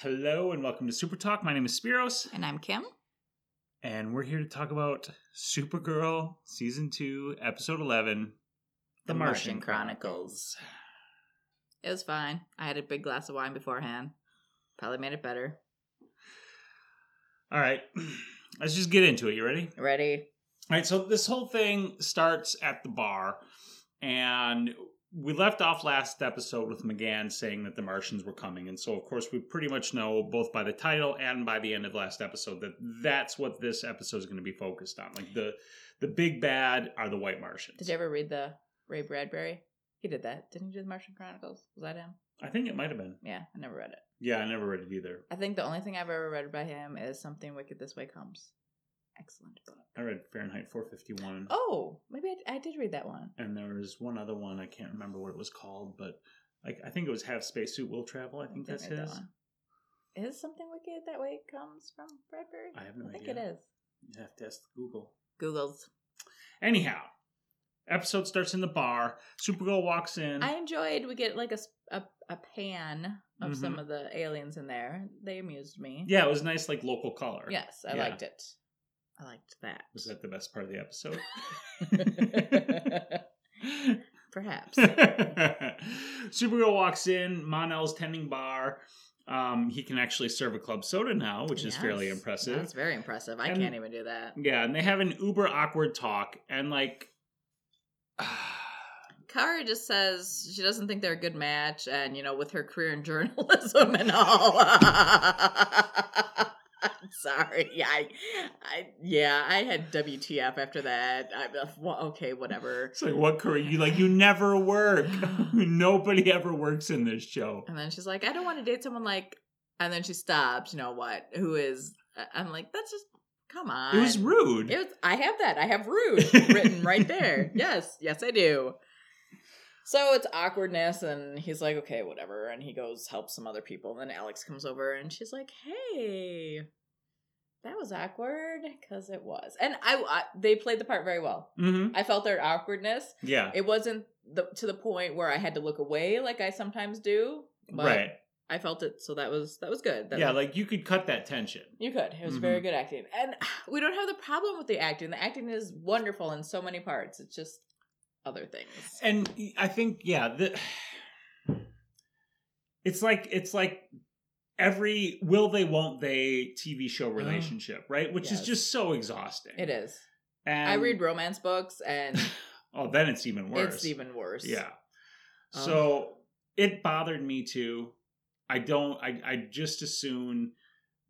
Hello and welcome to Super Talk. My name is Spiros, And I'm Kim. and we're here to talk about Supergirl Season 2, Episode 11 The Martian Chronicles. It was fine. I had a big glass of wine beforehand. Probably made it better. All right, let's just get into it. You ready? Ready? All right, so this whole thing starts at the bar, and we left off last episode with M'gann saying that the Martians were coming, and so of course we pretty much know both by the title and by the end of last episode that that's what this episode is going to be focused on. Like the the big bad are the White Martians. Did you ever read the Ray Bradbury? He did that. Didn't he do the Martian Chronicles? Was that him? I think it might have been. Yeah, I never read it. Yeah, I never read it either. I think the only thing I've ever read by him is Something Wicked This Way Comes. Excellent book. I read Fahrenheit 451. Oh, maybe I, I did read that one. And there was one other one. I can't remember what it was called, but like I think it was Have Spacesuit Will Travel. I think that's that his. one. Is Something Wicked That Way Comes from Bradbury? I have no idea. I think it is. You have to ask Google. Google's. Anyhow, episode starts in the bar. Supergirl walks in. I enjoyed. We get like a a pan of some Mhm. of the aliens in there. They amused me. yeah, it was nice, like local color. Yes, I Yeah. liked it. I liked that. Was that the best part of the episode? Perhaps. Supergirl walks in. Mon-El's tending bar. Um, he can actually serve a club soda now, which is fairly impressive. That's very impressive. I And- can't even do that. Yeah, and they have an uber awkward talk, and like, Kara just says she doesn't think they're a good match, and you know, with her career in journalism and all. I'm sorry. Yeah, I, I, yeah, I had WTF after that. I, uh, well, okay, whatever. it's like what career you like? You never work. Nobody ever works in this show. And then she's like, I don't want to date someone like. And then she stops. You know what? Who is? Uh, I'm like, that's just come on. It was rude. It was. I have that. I have rude written right there. Yes, yes, I do. So it's awkwardness, and he's like, okay, whatever. And he goes help some other people. And then Alex comes over, and she's like, hey, that was awkward because it was. And I, I, they played the part very well. mm-hmm. I felt their awkwardness. Yeah. It wasn't the, to the point where I had to look away like I sometimes do. But right. I felt it, so that was that was good. That yeah, was- like you could cut that tension. you could. It was Mhm. very good acting, and we don't have the problem with the acting. The acting is wonderful in so many parts. It's just other things. And I think, yeah, the, it's like it's like every will they won't they TV show relationship, right? Which is just so exhausting. It is. And, I read romance books, and Oh, then it's even worse. it's even worse. Yeah. Um, So it bothered me too. I don't. I I just assume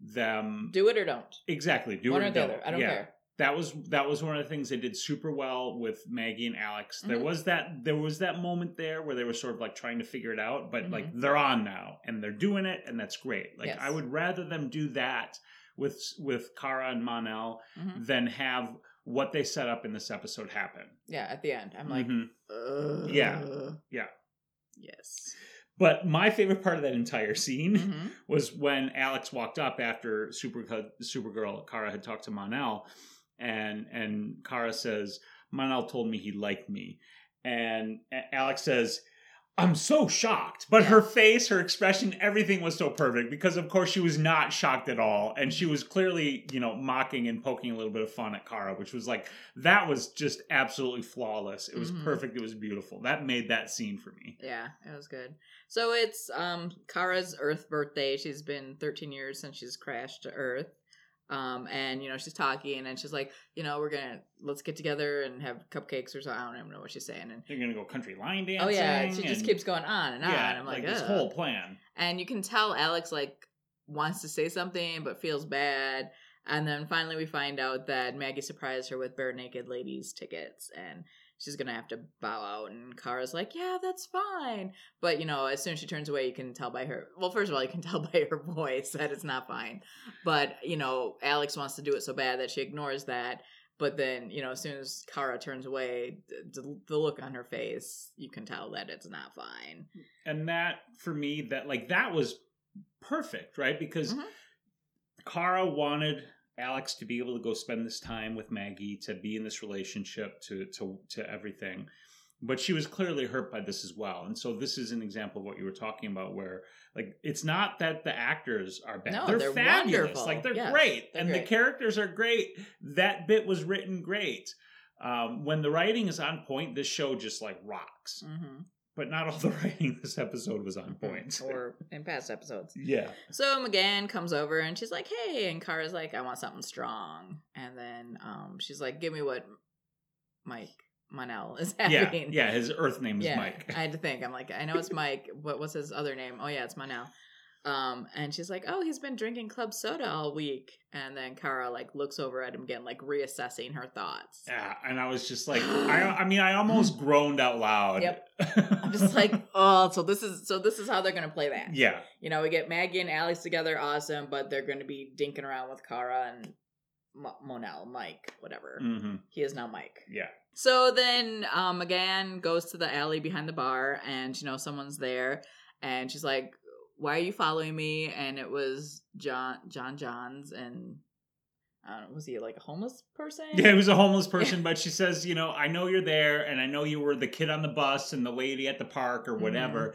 them do it or don't. exactly do One it or the don't. other. I don't Yeah. care. That was that was one of the things they did super well with Maggie and Alex. There Mhm. was that there was that moment there where they were sort of like trying to figure it out, but like Mhm. they're on now and they're doing it, and that's great. Like Yes. I would rather them do that with with Kara and Mon-El Mhm. than have what they set up in this episode happen. Yeah, at the end, I'm like, Mhm. Yeah. Yeah. yes. But my favorite part of that entire scene Mhm. was when Alex walked up after Super Supergirl Kara had talked to Mon-El, and and Kara says Mon-El told me he liked me, and Alex says. I'm so shocked, but her face, her expression, everything was so perfect because, of course, she was not shocked at all, and she was clearly, you know, mocking and poking a little bit of fun at Kara, which was like that was just absolutely flawless. It was Mhm. perfect. It was beautiful. That made that scene for me. Yeah, it was good. So it's um Kara's Earth birthday. She's been 13 years since she's crashed to Earth. Um, and you know, she's talking and she's like, you know, we're gonna let's get together and have cupcakes or something. I don't even know what she's saying. And They're gonna go country line dancing. oh yeah, she just and- keeps going on and on. yeah, I'm like, this "Ugh." whole plan. and you can tell Alex like wants to say something but feels bad. And then finally we find out that Maggie surprised her with Barenaked Ladies tickets and she's gonna have to bow out and Kara's like, Yeah, that's fine. But you know, as soon as she turns away you can tell by her well, first of all, you can tell by her voice that it's not fine. But, you know, Alex wants to do it so bad that she ignores that. But then, you know, as soon as Kara turns away, the, the look on her face, you can tell that it's not fine. And that for me, that like that was perfect, right? Because Mhm. Kara wanted Alex to be able to go spend this time with Maggie, to be in this relationship, to to to everything. but she was clearly hurt by this as well. And so this is an example of what you were talking about, where like it's not that the actors are bad; No, they're, they're fabulous. wonderful. Like they're Yes, great, they're and the characters are great. That bit was written great. Um, when the writing is on point, this show just like rocks. hmm But not all the writing this episode was on point. or in past episodes. yeah, So M'gann comes over and she's like, "Hey," and Kara's like, "I want something strong." And then um, she's like, "Give me what Mike Mon-El is yeah, having." yeah. His Earth name is Yeah, Mike. I had to think. I'm like, I know it's Mike, but what's his other name? Oh yeah, it's Mon-El. Um, and she's like, "Oh, he's been drinking club soda all week." And then Kara like looks over at him again, like reassessing her thoughts. Yeah, and I was just like, I, I mean, I almost groaned out loud. Yep. I'm just like, oh, so this is so this is how they're gonna play that. yeah, You know, we get Maggie and Alex together, awesome, but they're going to be dinking around with Kara and M- Mon-El, Mike, whatever. hmm He is now Mike. yeah, So then um, M'gann goes to the alley behind the bar, and you know someone's there, and she's like, "Why are you following me?" And it was J'onn J'onn J'onzz, and I don't know, was he like a homeless person? yeah. He was a homeless person, but she says, you know, I know you're there, and I know you were the kid on the bus and the lady at the park or whatever.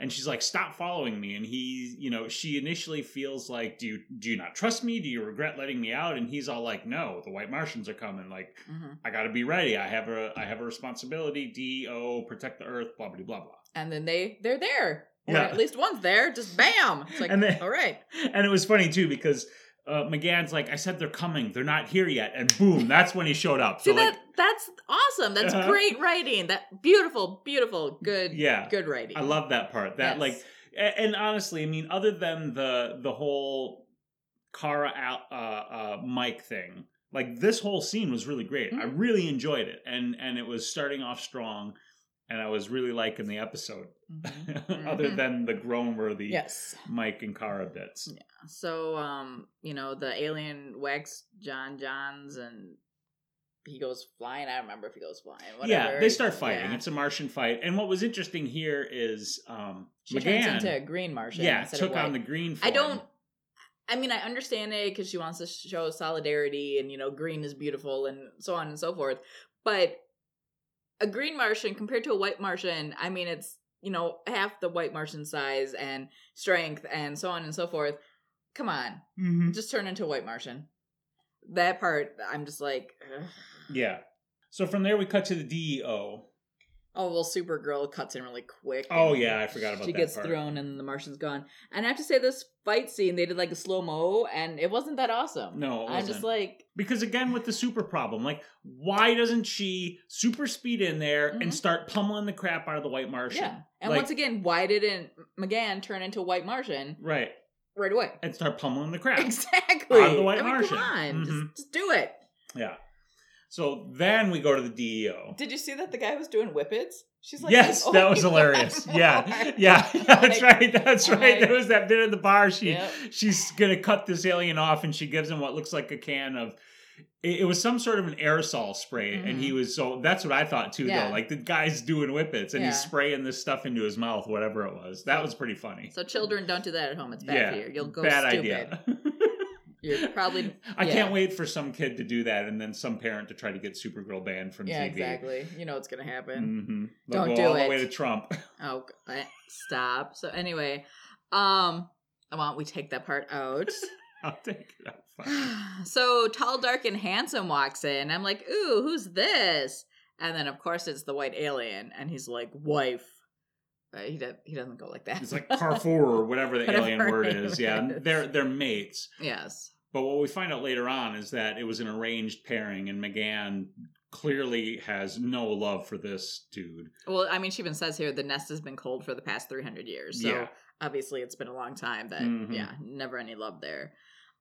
And she's like, "Stop following me." And he, you know, she initially feels like, "Do you do you not trust me? Do you regret letting me out?" And he's all like, "No, the White Martians are coming. Like, hmm I got to be ready. I have a I have a responsibility. DO, protect the Earth. Blah blah blah blah." And then they they're there, or Yeah. at least one's there. Just bam! It's like, And they- all right. And it was funny too because uh, M'gann's like, I said they're coming. They're not here yet. And boom, that's when he showed up. See So like, that that's awesome. That's Uh-huh. great writing. That beautiful, beautiful, good, yeah, good writing. I love that part. That Yes. like, and honestly, I mean, other than the the whole Kara Al- uh, uh, Mike thing, like this whole scene was really great. I Mhm. really enjoyed it, and and it was starting off strong. And I was really liking the episode, Mhm. other Mhm. than the groan-worthy yes. Mike and Kara bits. So um, you know, the alien whacks J'onn J'onzz and he goes flying. I don't remember if he goes flying. Whatever. Yeah, they start fighting. Yeah. It's a Martian fight. And what was interesting here is um, she M'gann, turns into a green Martian. yeah, took on the green. I don't. I mean, I understand it because she wants to show solidarity, and you know, green is beautiful, and so on and so forth. But a green Martian compared to a white Martian, I mean, it's you know half the white Martian size and strength, and so on and so forth. Come on, Mhm. just turn into a white Martian. That part, I'm just like, ugh. Yeah. So from there we cut to the DEO. Oh well, Supergirl cuts in really quick. Oh yeah, I forgot about she that She gets part. thrown and the Martian's gone. And I have to say, this fight scene they did like a slow mo, and it wasn't that awesome. No, it I'm just like, because again with the super problem, like why doesn't she super speed in there Mhm. and start pummeling the crap out of the White Martian? yeah. And Like- once again, why didn't M'gann turn into White Martian Right. right away? And start pummeling the crap. Exactly. Out of the White I mean, Martian. Come on, Mhm. just, just do it. Yeah. So then we go to the DEO. Did you see that the guy was doing whippets? She's like, yes, "Oh, that was hilarious. God." Yeah, yeah, that's right. That's right. like- there was that bit in the bar. She Yep. she's gonna cut this alien off, and she gives him what looks like a can of. It, it was some sort of an aerosol spray, and he Mhm. was so. That's what I thought too, Yeah. though. Like the guy's doing whippets, and he's spraying this stuff into his mouth, whatever it was. That was pretty funny. So children, don't do that at home. It's bad yeah, for you. You'll go bad stupid. idea. You're probably I yeah. can't wait for some kid to do that, and then some parent to try to get Supergirl banned from yeah, TV. exactly. You know what's gonna happen. Mm-hmm. Don't go do all the it. way to Trump. Oh, eh, stop. So anyway, um, why don't we take that part out? I'll take it. Fine. so tall, dark, and handsome walks in. I'm like, ooh, who's this? And then of course it's the white alien, and he's like, wife. He does, he doesn't go like that. It's like Carrefour or whatever the Whatever alien word is. Yeah, is. they're they're mates. yes. But what we find out later on is that it was an arranged pairing, and M'gann clearly has no love for this dude. Well, I mean, she even says here the nest has been cold for the past 300 years. So Yeah. obviously it's been a long time that, Mhm. yeah, never any love there.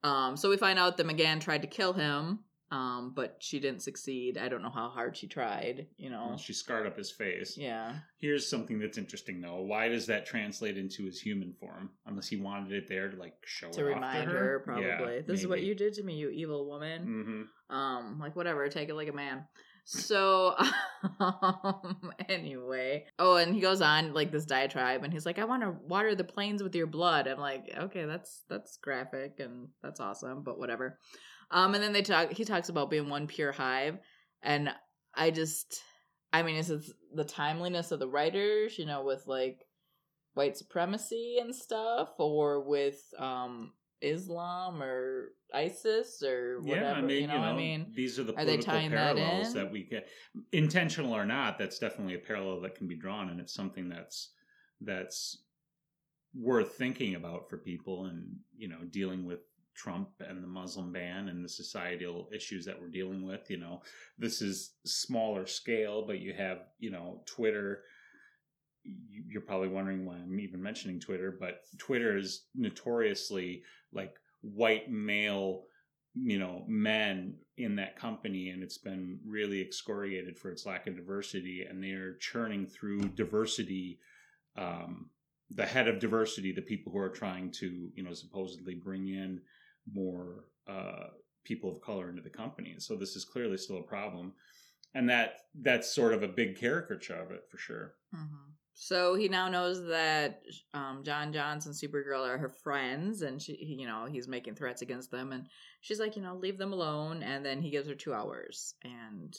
Um, so we find out that M'gann tried to kill him, um, but she didn't succeed. I don't know how hard she tried, you know. Well, she scarred up his face. Yeah. Here's something that's interesting though. Why does that translate into his human form? Unless he wanted it there to like show To remind to her, probably. this is what you did to me, you evil woman. Mhm. Um, like whatever, take it like a man. So um, anyway, oh, and he goes on like this diatribe, and he's like, "I want to water the plains with your blood." I'm like, okay, that's that's graphic and that's awesome, but whatever. Um, and then they talk. He talks about being one pure hive, and I just I mean, is it the timeliness of the writers, you know, with like white supremacy and stuff, or with um Islam or ISIS or whatever? Yeah, I mean, you know, I mean, these are the political parallels in? that, we get, intentional or not. That's definitely a parallel that can be drawn, and it's something that's that's worth thinking about for people, and you know, dealing with Trump and the Muslim ban and the societal issues that we're dealing with. You know, this is smaller scale, but you have you know Twitter. You- You're probably wondering why I'm even mentioning Twitter, but Twitter is notoriously like white male you know men in that company and it's been really excoriated for its lack of diversity and they're churning through diversity um, the head of diversity the people who are trying to you know supposedly bring in more uh, people of color into the company so this is clearly still a problem and that that's sort of a big caricature of it for sure Mhm. So he now knows that um, J'onn J'onzz and Supergirl are her friends, and she, he- you know, he's making threats against them, and she's like, you know, leave them alone. And then he gives her two hours, and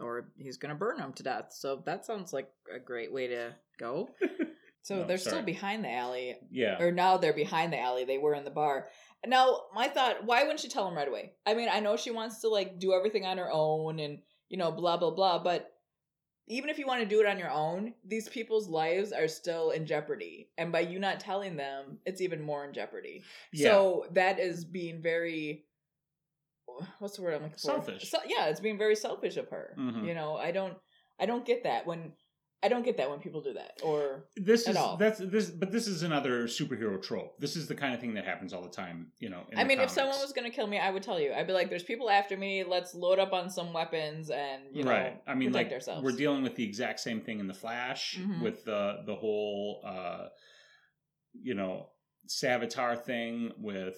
or he's gonna burn them to death. So that sounds like a great way to go. So No, they're sorry. still behind the alley, yeah or now they're behind the alley. They were in the bar. Now, my thought: why wouldn't she tell him right away? I mean, I know she wants to like do everything on her own, and you know, blah blah blah. But even if you want to do it on your own, these people's lives are still in jeopardy, and by you not telling them, it's even more in jeopardy. yeah So that is being very. What's the word I'm looking for? Selfish. So, yeah, it's being very selfish of her. Mhm. You know, I don't, I don't get that when, I don't get that when people do that. Or this at is all. that's this but this is another superhero trope this is the kind of thing that happens all the time you know in I mean, if someone was going to kill me, I would tell you. I'd be like, "There's people after me. Let's load up on some weapons and you know right i mean protect like ourselves." we're dealing with the exact same thing in the flash Mhm. with the the whole uh you know savitar thing with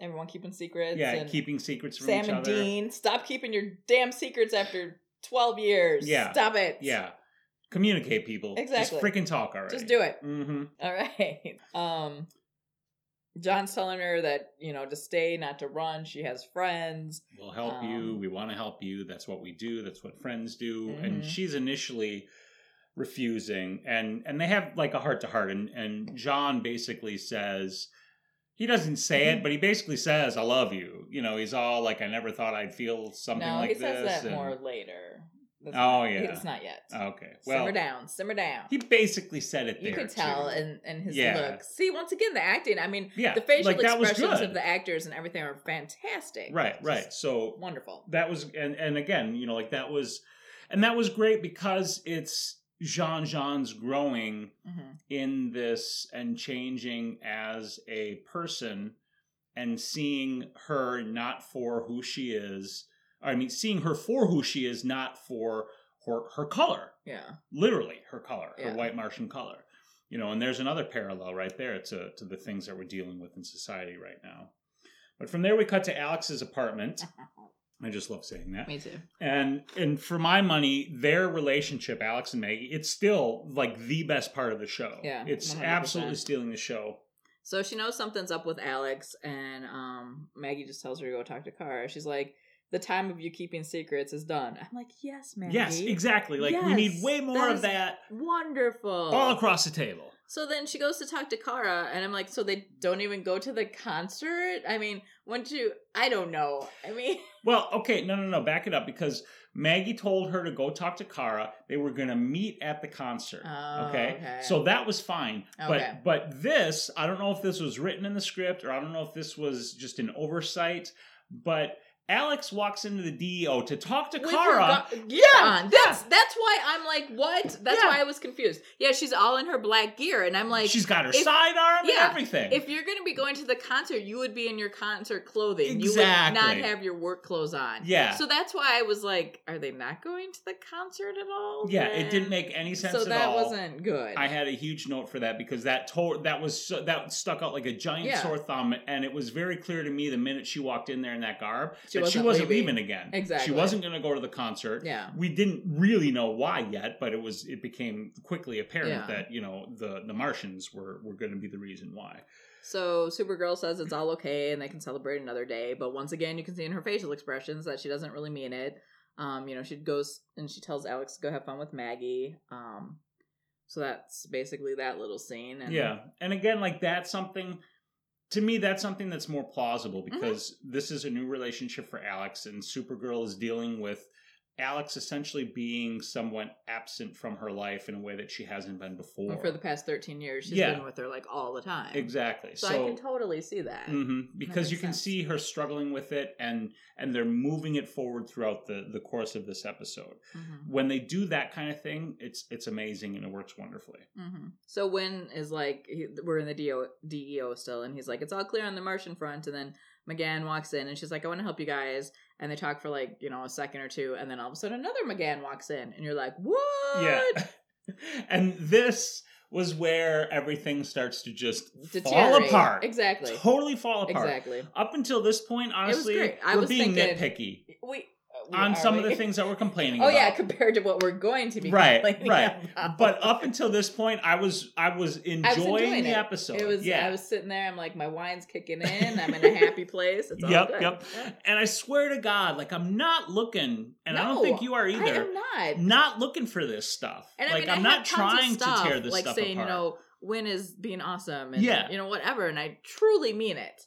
Everyone keeping secrets. yeah and keeping secrets from Sam each and other Dean, stop keeping your damn secrets after twelve years. Yeah. stop it. yeah communicate people Exactly. just freaking talk already just do it. mm-hmm All right. Um, John's telling her that you know to stay, not to run. She has friends. we'll help you Um, we want to help you that's what we do that's what friends do and Mhm. she's initially refusing and and they have like a heart to heart and and john basically says he doesn't say Mm-hmm. it but he basically says i love you you know he's all like i never thought i'd feel something no, like he this says that and- more later. That's Oh, not- yeah. it's not yet. okay well simmer down, simmer down. he basically said it you could tell too. in, in his Yeah. look. See, once again, the acting. I mean, yeah the facial like expressions of the actors and everything are fantastic. right right so wonderful. that was and and again you know like that was and that was great because it's jean jean's growing hmm in this and changing as a person and seeing her not for who she is i mean seeing her for who she is not for her, her color Yeah. literally her color Yeah. her white martian color you know and there's another parallel right there to, to the things that we're dealing with in society right now but from there we cut to alex's apartment i just love saying that Me too. and and for my money their relationship alex and maggie it's still like the best part of the show Yeah, it's 100%. absolutely stealing the show So she knows something's up with Alex, and um, Maggie just tells her to go talk to Kara. She's like, "The time of you keeping secrets is done." I'm like, "Yes, Maggie. yes exactly like we need way more that of that Wonderful. all across the table So then she goes to talk to Kara, and I'm like, so they don't even go to the concert? I mean, wouldn't you? I don't know. I mean, well okay no no no back it up because maggie told her to go talk to kara they were going to meet at the concert Oh, okay? okay. so that was fine Okay. but but this i don't know if this was written in the script or i don't know if this was just an oversight but alex walks into the deo to talk to With kara her go- gear on. That's that's why I'm like, what? That's Yeah. why I was confused. Yeah, she's all in her black gear, and I'm like, she's got her if- sidearm yeah, and everything if you're gonna be going to the concert, you would be in your concert clothing. You Exactly. would not have your work clothes on. Yeah. So that's why I was like, are they not going to the concert at all? yeah it didn't make any sense So at that all wasn't good. I had a huge note for that because that to- that was so, that stuck out like a giant Yeah. sore thumb, and it was very clear to me the minute she walked in there in that garb She that she wasn't wasn't leaving. leaving again. Exactly. she wasn't going to go to the concert. yeah. We didn't really know why yet, but it was it became quickly apparent Yeah. that you know the the Martians were were going to be the reason why. So Supergirl says it's all okay and they can celebrate another day, but once again, you can see in her facial expressions that she doesn't really mean it. Um, you know, she goes and she tells Alex to go have fun with Maggie. Um, so that's basically that little scene. And yeah, and again, like that's something. To me, that's something that's more Mm-hmm. plausible because this is a new relationship for Alex, and Supergirl is dealing with Alex essentially being somewhat absent from her life in a way that she hasn't been before. And for the past 13 years, she's Yeah. been with her like all the time. exactly. So, I can totally see that. Mhm, because makes you can sense. see her struggling with it and and they're moving it forward throughout the the course of this episode Mhm. when they do that kind of thing it's it's amazing and it works wonderfully hmm So when is like, we're in the DO, DEO still, and he's like, it's all clear on the Martian front. And then M'gann walks in, and she's like, I want to help you guys. And they talk for like, you know, a second or two, and then all of a sudden another M'gann walks in, and you're like, what? yeah and this was where everything starts to just fall apart Exactly. totally fall apart Exactly. up until this point honestly we're was being thinking- nitpicky We, on some of the things that we're complaining oh, about. Oh about yeah, compared to what we're going to be Right, right. about. but up until this point i was i was enjoying, I was enjoying the it. episode it was yeah I was sitting there. I'm like, my wine's kicking in. I'm in a happy place. It's all Yep, good. yep. Yeah. And I swear to God, like I'm not looking, and I don't No, think you are either. I am not. Not looking for this stuff. And I like mean, I'm I not had tons of trying stuff, to tear this like stuff saying, apart. you know, Winn is being awesome, and Yeah. you know, whatever. And I truly mean it.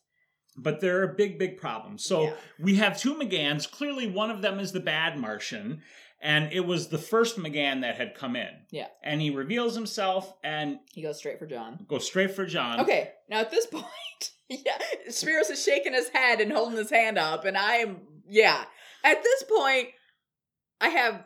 But there are big, big problems. So Yeah. we have two M'ganns. Clearly, one of them is the bad Martian, and it was the first M'gann that had come in. Yeah. And he reveals himself and he goes straight for John. goes straight for John. Okay, now at this point, yeah, Spiros is shaking his head and holding his hand up, and I'm yeah. At this point, I have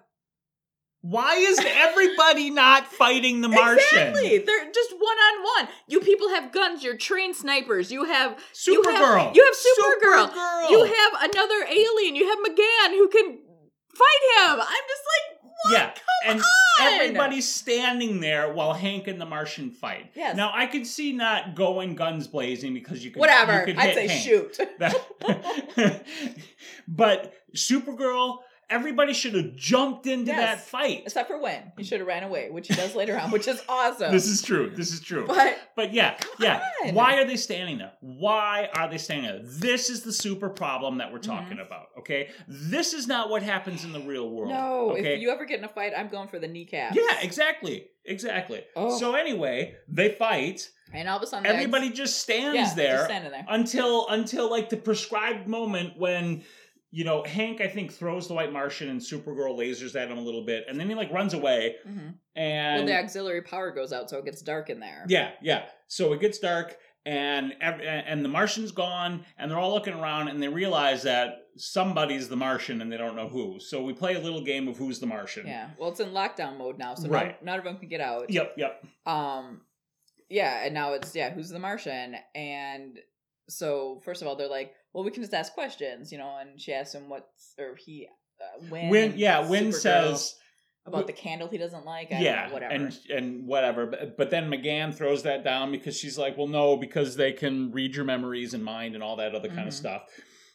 Why is everybody not fighting the Martian? exactly. They're just one on one. You people have guns. You're trained snipers. You have You have- Supergirl. you have Supergirl. Supergirl. you have another alien. You have M'gann who can fight him. I'm just like, what? Yeah, and on! everybody's standing there while Hank and the Martian fight. Yes. Now I could see not going guns blazing because you could Whatever. You could I'd say Hank. shoot. But Supergirl, everybody should have jumped into Yes. that fight. Except for when he should have ran away, which he does later on, which is awesome. This is true. This is true. but But yeah, yeah. on. Why are they standing there? Why are they standing there? This is the super problem that we're talking about. Okay, this is not what happens in the real world. Mm-hmm. no, okay. if you ever get in a fight, I'm going for the kneecap. yeah, exactly, exactly. Oh. So anyway, they fight. And all of a sudden, Everybody just stands yeah, there just standing there. until until like the prescribed moment when you know Hank I think throws the White Martian and Supergirl lasers at him a little bit, and then he like runs away hmm Well, and the auxiliary power goes out, so it gets dark in there. yeah, yeah. So it gets dark, and and the Martian's gone, and they're all looking around, and they realize that somebody's the Martian, and they don't know who. So we play a little game of who's the Martian. Yeah. Well, it's in lockdown mode now, so Right. none, none of them can get out. Yep. Yep. Um, yeah, and now it's yeah, who's the Martian? And so first of all, they're like, well, we can just ask questions, you know. And she asks him what's or he uh, when Winn. Yeah. Supergirl says. about the candle he doesn't like. I yeah, know, whatever. and and whatever. But, but then M'gann throws that down because she's like, well, no, because they can read your memories and mind and all that other kind of Mhm. stuff.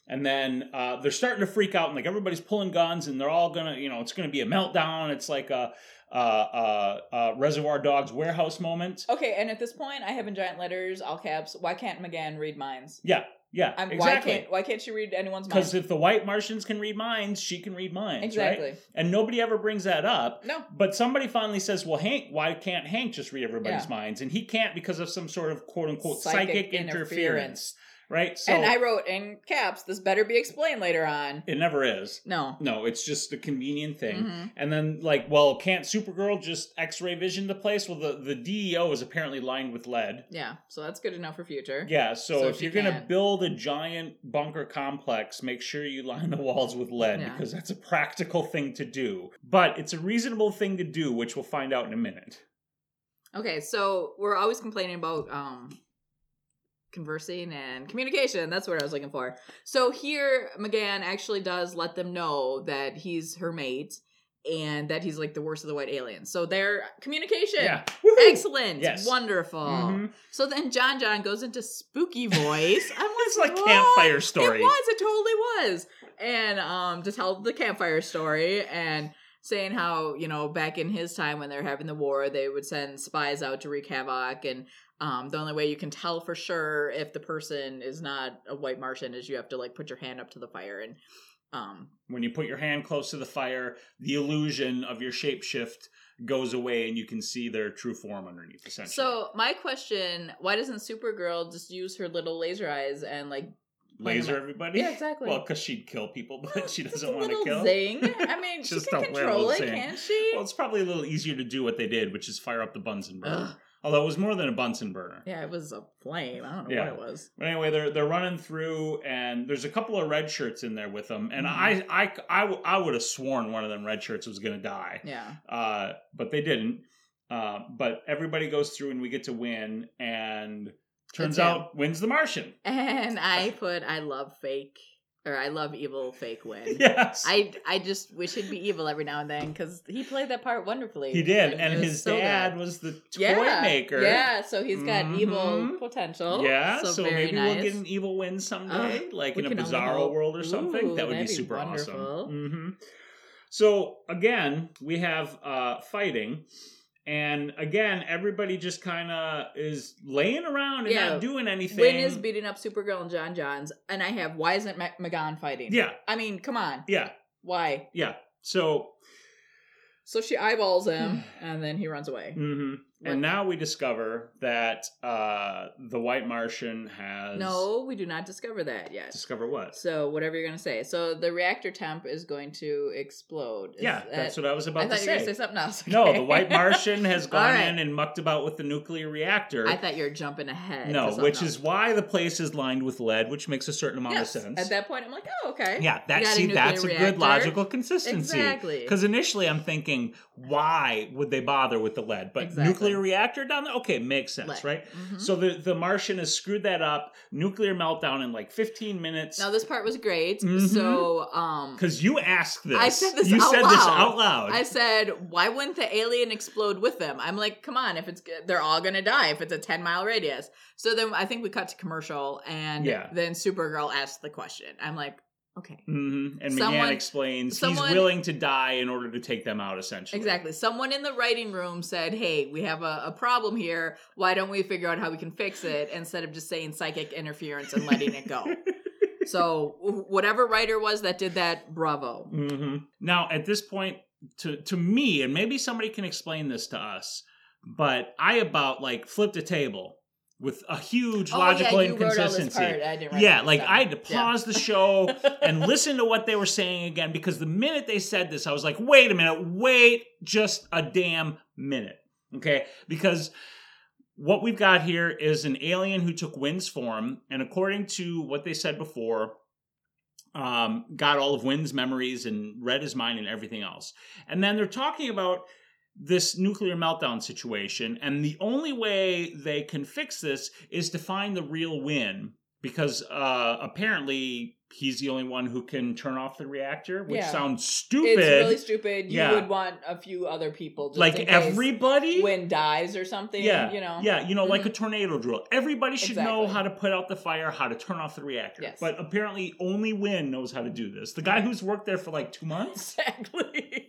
And then uh, they're starting to freak out, and like everybody's pulling guns, and they're all gonna, you know, it's gonna be a meltdown. It's like a, uh, uh, uh, Reservoir Dogs warehouse moment. okay, and at this point, I have in giant letters, all caps. Why can't M'gann read minds? Yeah, yeah, I'm, Why exactly. can't Why can't she read anyone's mind? Because if the white Martians can read minds, she can read minds, exactly. right? And nobody ever brings that up. No. But somebody finally says, "Well, Hank, why can't Hank just read everybody's Yeah. minds?" And he can't because of some sort of quote unquote psychic, Psychic interference, interference. Right? So and I wrote in caps, "This better be explained later on." it never is. No. No, it's just a convenient thing. Mhm. And then, like, well, can't Supergirl just X-ray vision the place? Well, the the DEO is apparently lined with lead. Yeah, so that's good enough for future. Yeah, so, So if she you're gonna can't. build a giant bunker complex, make sure you line the walls with lead Yeah. because that's a practical thing to do. But it's a reasonable thing to do, which we'll find out in a minute. Okay, so we're always complaining about um conversing and communication. That's what I was looking for. So here M'gann actually does let them know that he's her mate and that he's like the worst of the white aliens. So their communication, yeah. excellent, Yes. Wonderful. Mhm. So then John John goes into spooky voice. I'm like, It's like "What?" campfire story. It was. It totally was. And um, to tell the campfire story and saying how you know back in his time when they're having the war, they would send spies out to wreak havoc, and um, the only way you can tell for sure if the person is not a white Martian is you have to like put your hand up to the fire and. um When you put your hand close to the fire, the illusion of your shapeshift goes away and you can see their true form underneath, essentially. so my question why doesn't supergirl just use her little laser eyes and like laser everybody? yeah exactly Well, because she'd kill people, but she doesn't want to little kill. zing i mean she Just can control it can't she Well, it's probably a little easier to do what they did, which is fire up the Bunsen burner. Ugh. Although it was more than a Bunsen burner. yeah it was a flame i don't know Yeah. what it was But anyway, they're they're running through, and there's a couple of red shirts in there with them, and Mhm. I, I I I would have sworn one of them red shirts was gonna die, yeah uh, but they didn't. Uh, but everybody goes through, and we get to Winn, and turns out Winn's the Martian. and i put i love fake or i love evil fake Winn yes, I I just wish he'd be evil every now and then because he played that part wonderfully. he did, it and his so dad good. was the toy yeah, maker. Yeah, so he's got evil Mhm. potential. Yeah, so, so, maybe nice. we'll get an evil Winn someday, like in a bizarro world or something. Ooh, that would be be super wonderful. awesome. hmm So again, we have uh, fighting, and again, everybody just kind of is laying around and Yeah. not doing anything. Winn is beating up Supergirl and J'onn J'onzz, and I have why isn't Mac- M'gann fighting? yeah, I mean, come on, yeah, why? yeah. So, So she eyeballs him, and then he runs away. Mm-hmm. And now we discover that uh, the White Martian has No, we do not discover that yet. discover what? So whatever you're gonna say. So the reactor temp is going to explode. Is yeah, that- that's what I was about I thought to you were say. say something else. No, the White Martian has gone right. in and mucked about with the nuclear reactor. I thought you were jumping ahead. No, which else. is why the place is lined with lead, which makes a certain amount yes. of sense. At that point, I'm like, oh, okay. yeah, that a see, nuclear that's a good logical consistency. Exactly. Because initially I'm thinking, why would they bother with the lead? But Exactly. nuclear reactor down there, okay, makes sense, Lead. right? Mhm. So the the Martian has screwed that up. Nuclear meltdown in like 15 minutes. now this part was great. Mhm. So, um, Because you asked this, I said this You out said this out loud. I said, why wouldn't the alien explode with them? I'm like, come on, if it's they're all gonna die if it's a 10 mile radius. So then I think we cut to commercial, and Yeah. then Supergirl asked the question. I'm like, okay. Mm-hmm. And Someone- M'gann explains someone- he's willing to die in order to take them out, essentially. Exactly. Someone in the writing room said, "Hey, we have a, a problem here. Why don't we figure out how we can fix it instead of just saying psychic interference and letting it go?" so, whatever writer was that did that, bravo. Mm-hmm. Now, at this point, to to me, and maybe somebody can explain this to us, but I about like flipped a table with a huge logical oh, yeah, all this inconsistency. part. I didn't Yeah, like. I had to Yeah. pause the show and listen to what they were saying again because the minute they said this, I was like, wait a minute, wait just a damn minute. Okay? Because what we've got here is an alien who took Winn's form, and according to what they said before, um, got all of Winn's memories and read his mind and everything else. And then they're talking about this nuclear meltdown situation, and the only way they can fix this is to find the real Winn because uh, apparently he's the only one who can turn off the reactor, which Yeah. sounds stupid. It's really stupid. You Yeah. would want a few other people, just like everybody. Winn dies or something. yeah, you know. yeah, you know, like Mhm. a tornado drill. Everybody should know how to put out the fire, how to turn off the reactor. Yes. But apparently, only Winn knows how to do this. The guy who's worked there for like two months. Exactly.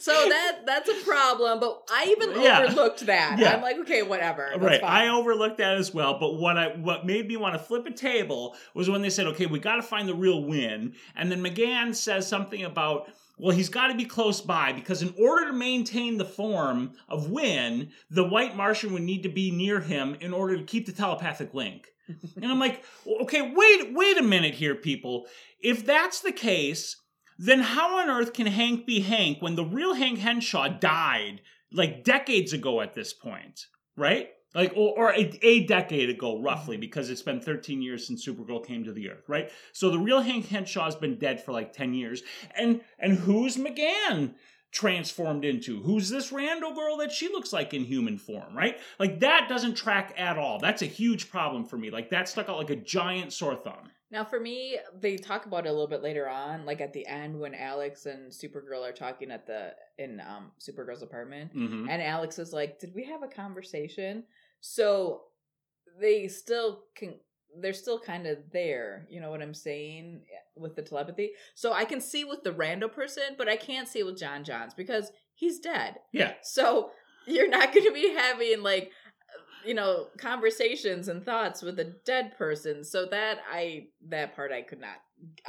So that that's a problem, but I even Yeah. overlooked that. Yeah. I'm like, okay, whatever. right, fine. I overlooked that as well. But what I what made me want to flip a table was when they said, "Okay, we got to find the real Winn," and then M'gann says something about. Well, he's got to be close by because in order to maintain the form of Winn, the White Martian would need to be near him in order to keep the telepathic link. and I'm like, okay, wait, wait a minute here, people. If that's the case, then how on earth can Hank be Hank when the real Hank Henshaw died like decades ago at this point, right? Like, or, or a, a decade ago, roughly, mm-hmm. because it's been 13 years since Supergirl came to the Earth, right? So the real Hank Henshaw's been dead for like 10 years, and and who's M'gann transformed into? Who's this Randall girl that she looks like in human form, right? Like that doesn't track at all. That's a huge problem for me. Like that stuck out like a giant sore thumb. Now, for me, they talk about it a little bit later on, like at the end when Alex and Supergirl are talking at the in um Supergirl's apartment, Mm-hmm. and Alex is like, "Did we have a conversation?" So they still can. They're still kind of there. You know what I'm saying with the telepathy. So I can see with the rando person, but I can't see with J'onn J'onzz because he's dead. Yeah. So you're not going to be having like you know, conversations and thoughts with a dead person. So that I that part I could not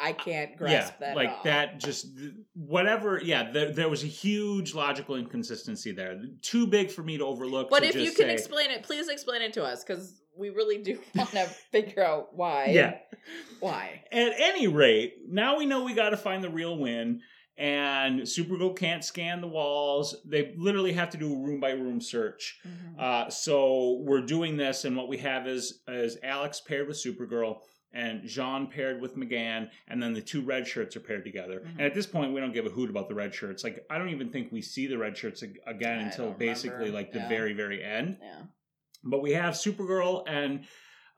I can't grasp yeah, that. like that. Just whatever. Yeah, there, there was a huge logical inconsistency there. Too big for me to overlook. But to if you can say- explain it, please explain it to us because we really do want to figure out why. yeah. Why? At any rate, now we know we got to find the real Winn. And Supergirl can't scan the walls. They literally have to do a room by room search. Uh, so we're doing this, and what we have is is Alex paired with Supergirl and J'onn paired with M'gann, and then the two red shirts are paired together. Mhm. And at this point, we don't give a hoot about the red shirts. Like I don't even think we see the red shirts again I until basically remember. like the Yeah. very very end. Yeah. But we have Supergirl and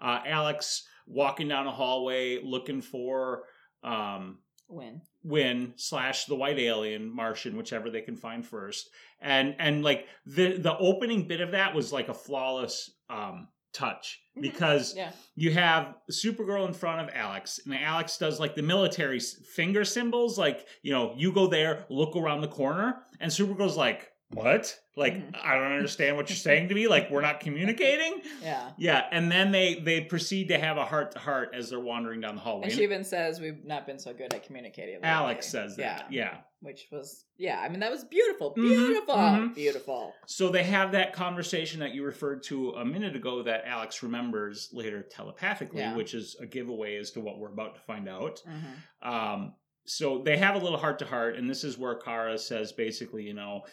uh, Alex walking down a hallway looking for um, Winn. Winn slash the White Alien Martian, whichever they can find first. And and like the the opening bit of that was like a flawless um, touch Mhm. because Yeah. you have Supergirl in front of Alex, and Alex does like the military finger symbols, like you know, you go there, look around the corner, and Supergirl's like, "What? Like, Mhm. I don't understand what you're saying to me. Like, we're not communicating." Yeah. Yeah, and then they they proceed to have a heart to heart as they're wandering down the hallway. And she even says we've not been so good at communicating. lately." Alex says that. Yeah. yeah. Which was yeah, I mean that was beautiful. Mhm, Beautiful. mhm. Beautiful. So they have that conversation that you referred to a minute ago that Alex remembers later telepathically, Yeah. which is a giveaway as to what we're about to find out. Mhm. Um, so they have a little heart to heart, and this is where Kara says basically, you know, "Y-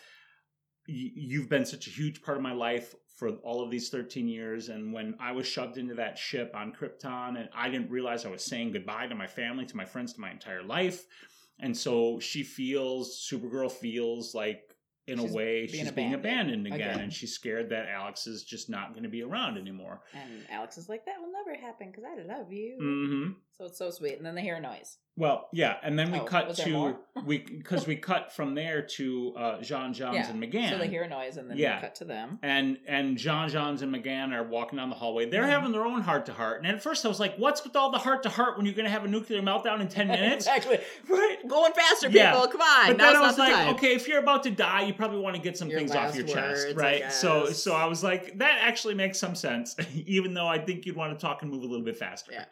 you've been such a huge part of my life for all of these 13 years. And when I was shoved into that ship on Krypton, and I didn't realize I was saying goodbye to my family, to my friends, to my entire life. And so she feels, Supergirl feels like, in She's a way, being she's being abandoned abandoned again, again. and she's scared that Alex is just not going to be around anymore. And Alex is like, that will never happen because I love you. hmm So it's so sweet. And then they hear a noise. Well, yeah, and then we Oh, cut to we because we cut from there to uh, J'onn J'onzz Yeah, and M'gann. So they hear a noise and then Yeah. we cut to them. and and J'onn J'onzz and M'gann are walking down the hallway. They're Mhm. having their own heart to heart. And at first I was like, "What's with all the heart to heart when you're going to have a nuclear meltdown in ten minutes?" exactly. right. Going faster, people. Yeah. Come on. But Now's then I was like, time. okay, if you're about to die, you probably want to get some Your things off your chest, words, I right? So so I was like, that actually makes some sense, even though I think you'd want to talk and move a little bit faster. Yeah.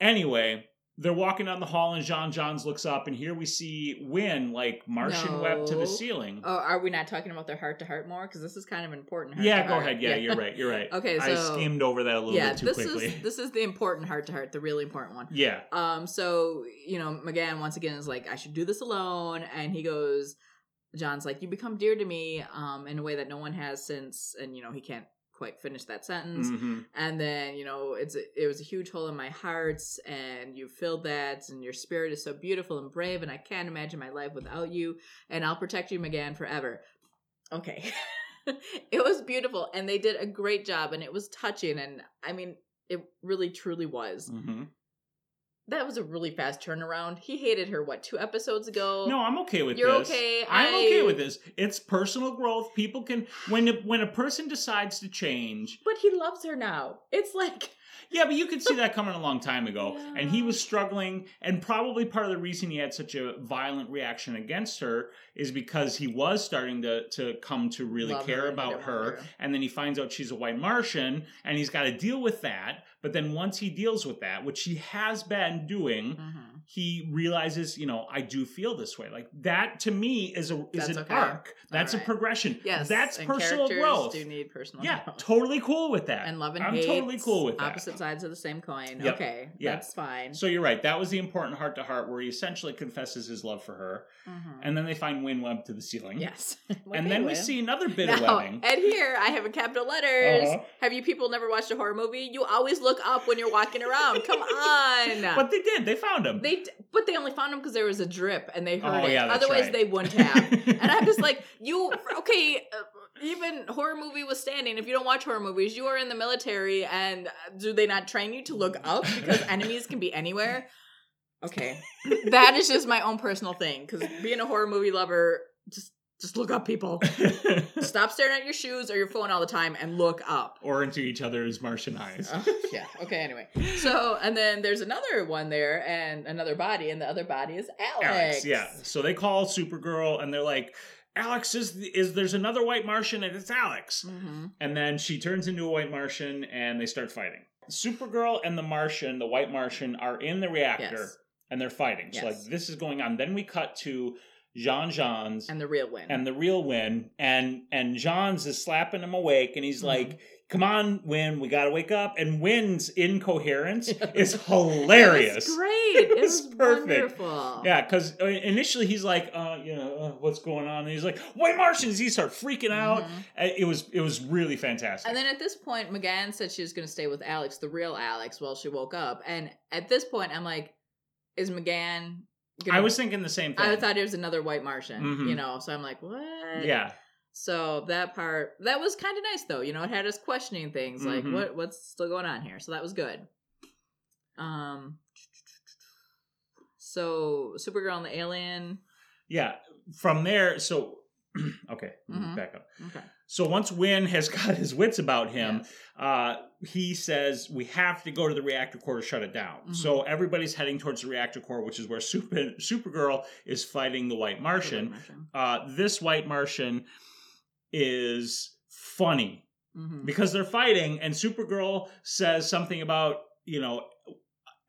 Anyway, they're walking down the hall and J'onn J'onzz looks up and here we see Win like Martian web to the ceiling. Oh, are we not talking about their heart to heart more? Because this is kind of important. yeah, go ahead. Yeah, you're right. You're right. Okay, I skimmed over that a little yeah, bit too this quickly. is this is the important heart to heart, the really important one. yeah. Um, so you know, M'gann once again is like, I should do this alone, and he goes, John's like, you become dear to me, um, in a way that no one has since, and you know, he can't quite finish that sentence. hmm And then you know, it's it was a huge hole in my heart, and you filled that, and your spirit is so beautiful and brave, and I can't imagine my life without you, and I'll protect you, M'gann, forever. Okay. it was beautiful and they did a great job and it was touching and I mean it really truly was hmm that was a really fast turnaround. He hated her what two episodes ago. No, I'm okay with You're this. okay. I'm I- okay with this. It's personal growth. People can when a, when a person decides to change. but he loves her now. It's like Yeah, but you could see that coming a long time ago. And he was struggling, and probably part of the reason he had such a violent reaction against her is because he was starting to to come to really Love care her about her. her. And then he finds out she's a white Martian, and he's got to deal with that. But then once he deals with that, which he has been doing, Mm-hmm. He realizes, you know, I do feel this way. Like that to me is a is That's an okay. arc. That's a progression. yes, that's and personal growth. Do need personal Yeah, growth. totally cool with that. and love and I'm totally cool with that. Opposite sides of the same coin. Yep. Okay, Yeah. that's fine. So you're right. That was the important heart to heart where he essentially confesses his love for her, Mhm. and then they find Winn Web to the ceiling. yes, and then we see another bit of now, webbing. and here I have in capital letters. Uh-huh. Have you people never watched a horror movie? You always look up when you're walking around. Come on. But they did. They found him. They, d- but they only found him because there was a drip and they heard Oh, it. yeah, Otherwise, right. they wouldn't have. and I'm just like, you okay? Uh, even horror movie was standing. if you don't watch horror movies, you are in the military, and uh, do they not train you to look up because enemies can be anywhere? Okay, that is just my own personal thing. Because being a horror movie lover, just just look up, people. Stop staring at your shoes or your phone all the time and look up. or into each other's Martian eyes. Oh, yeah. Okay. Anyway, so and then there's another one there and another body, and the other body is Alex. Alex, yeah. So they call Supergirl and they're like, Alex is is there's another white Martian and it's Alex. hmm And then she turns into a white Martian and they start fighting. Supergirl and the Martian, the white Martian, are in the reactor Yes. and they're fighting. So Yes. like this is going on. Then we cut to Jean Jean's And the real Winn. and the real Winn, and and Jean's is slapping him awake, and he's Mhm. like, "Come on, Winn, we gotta wake up." And Winn's incoherence is It hilarious. was great. It It's was perfect. wonderful. Yeah, because initially he's like, uh, you know, uh, what's going on? And he's like, white Martians. He starts freaking out. Mhm. Uh, It was it was really fantastic. And then at this point, M'gann said she was going to stay with Alex, the real Alex, while she woke up. And at this point, I'm like, is M'gann? I was thinking the same thing. I thought it was another white Martian, Mhm. you know. So I'm like, what? yeah, So that part that was kind of nice though. You know, it had us questioning things like Mhm. what what's still going on here. So that was good. Um. So Supergirl and the alien. yeah. From there, so okay, Mhm. back up. Okay. So once Winn has got his wits about him, Yes. uh, he says we have to go to the reactor core to shut it down. Mhm. So everybody's heading towards the reactor core, which is where Super Supergirl is fighting the White The Martian. white Martian. Uh, this White Martian is funny Mhm. because they're fighting, and Supergirl says something about you know.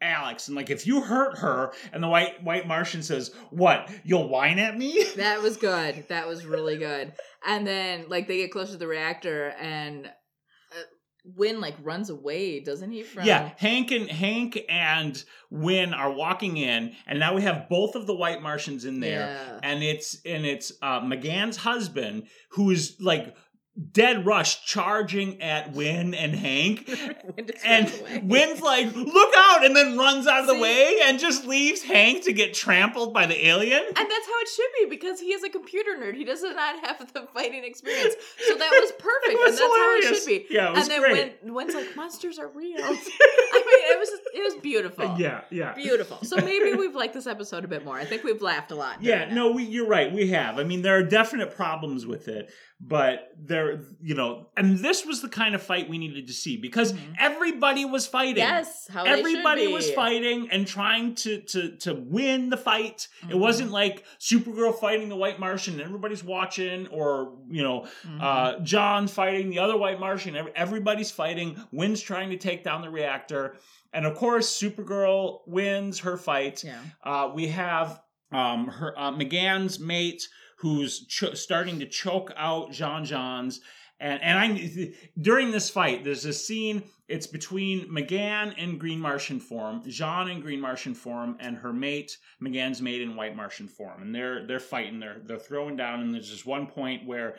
Alex and like if you hurt her and the white white Martian says what you'll whine at me That was good. That was really good. And then like they get close to the reactor and uh, Winn like runs away, doesn't he? From Yeah, Hank and Hank and Winn are walking in, and now we have both of the white Martians in there, Yeah. and it's and it's uh, M'gann's husband who is like dead rush charging at Winn and Hank. And. Winn's like, look out, and then runs out of the way and just leaves Hank to get trampled by the alien. And that's how it should be because he is a computer nerd. He does not have the fighting experience. So that was perfect. Was and that's how it should be. Yeah, it was and then great. when Winn's like, monsters are real. I mean, it was it was beautiful. yeah, yeah. Beautiful. So maybe we've liked this episode a bit more. I think we've laughed a lot. Yeah, no, we, you're right. We have. I mean, there are definite problems with it, but there, you know, and this was the kind of fight we needed to see because Mhm. everybody was fighting. Yes, how Everybody was fighting and trying to to to win the fight. It Mhm. wasn't like Supergirl fighting the White Martian and everybody's watching, or you know, Mhm. uh, J'onn fighting the other White Martian. Everybody's fighting. Winn's trying to take down the reactor, and of course, Supergirl wins her fight. yeah. Uh, we have um, her uh, M'gann's mate who's ch- starting to choke out J'onn J'onzz. And and I during this fight, there's a scene. It's between M'gann in Green Martian form, J'onn in Green Martian form, and her mate, M'gann's mate in White Martian form, and they're they're fighting. They're they're throwing down, and there's just one point where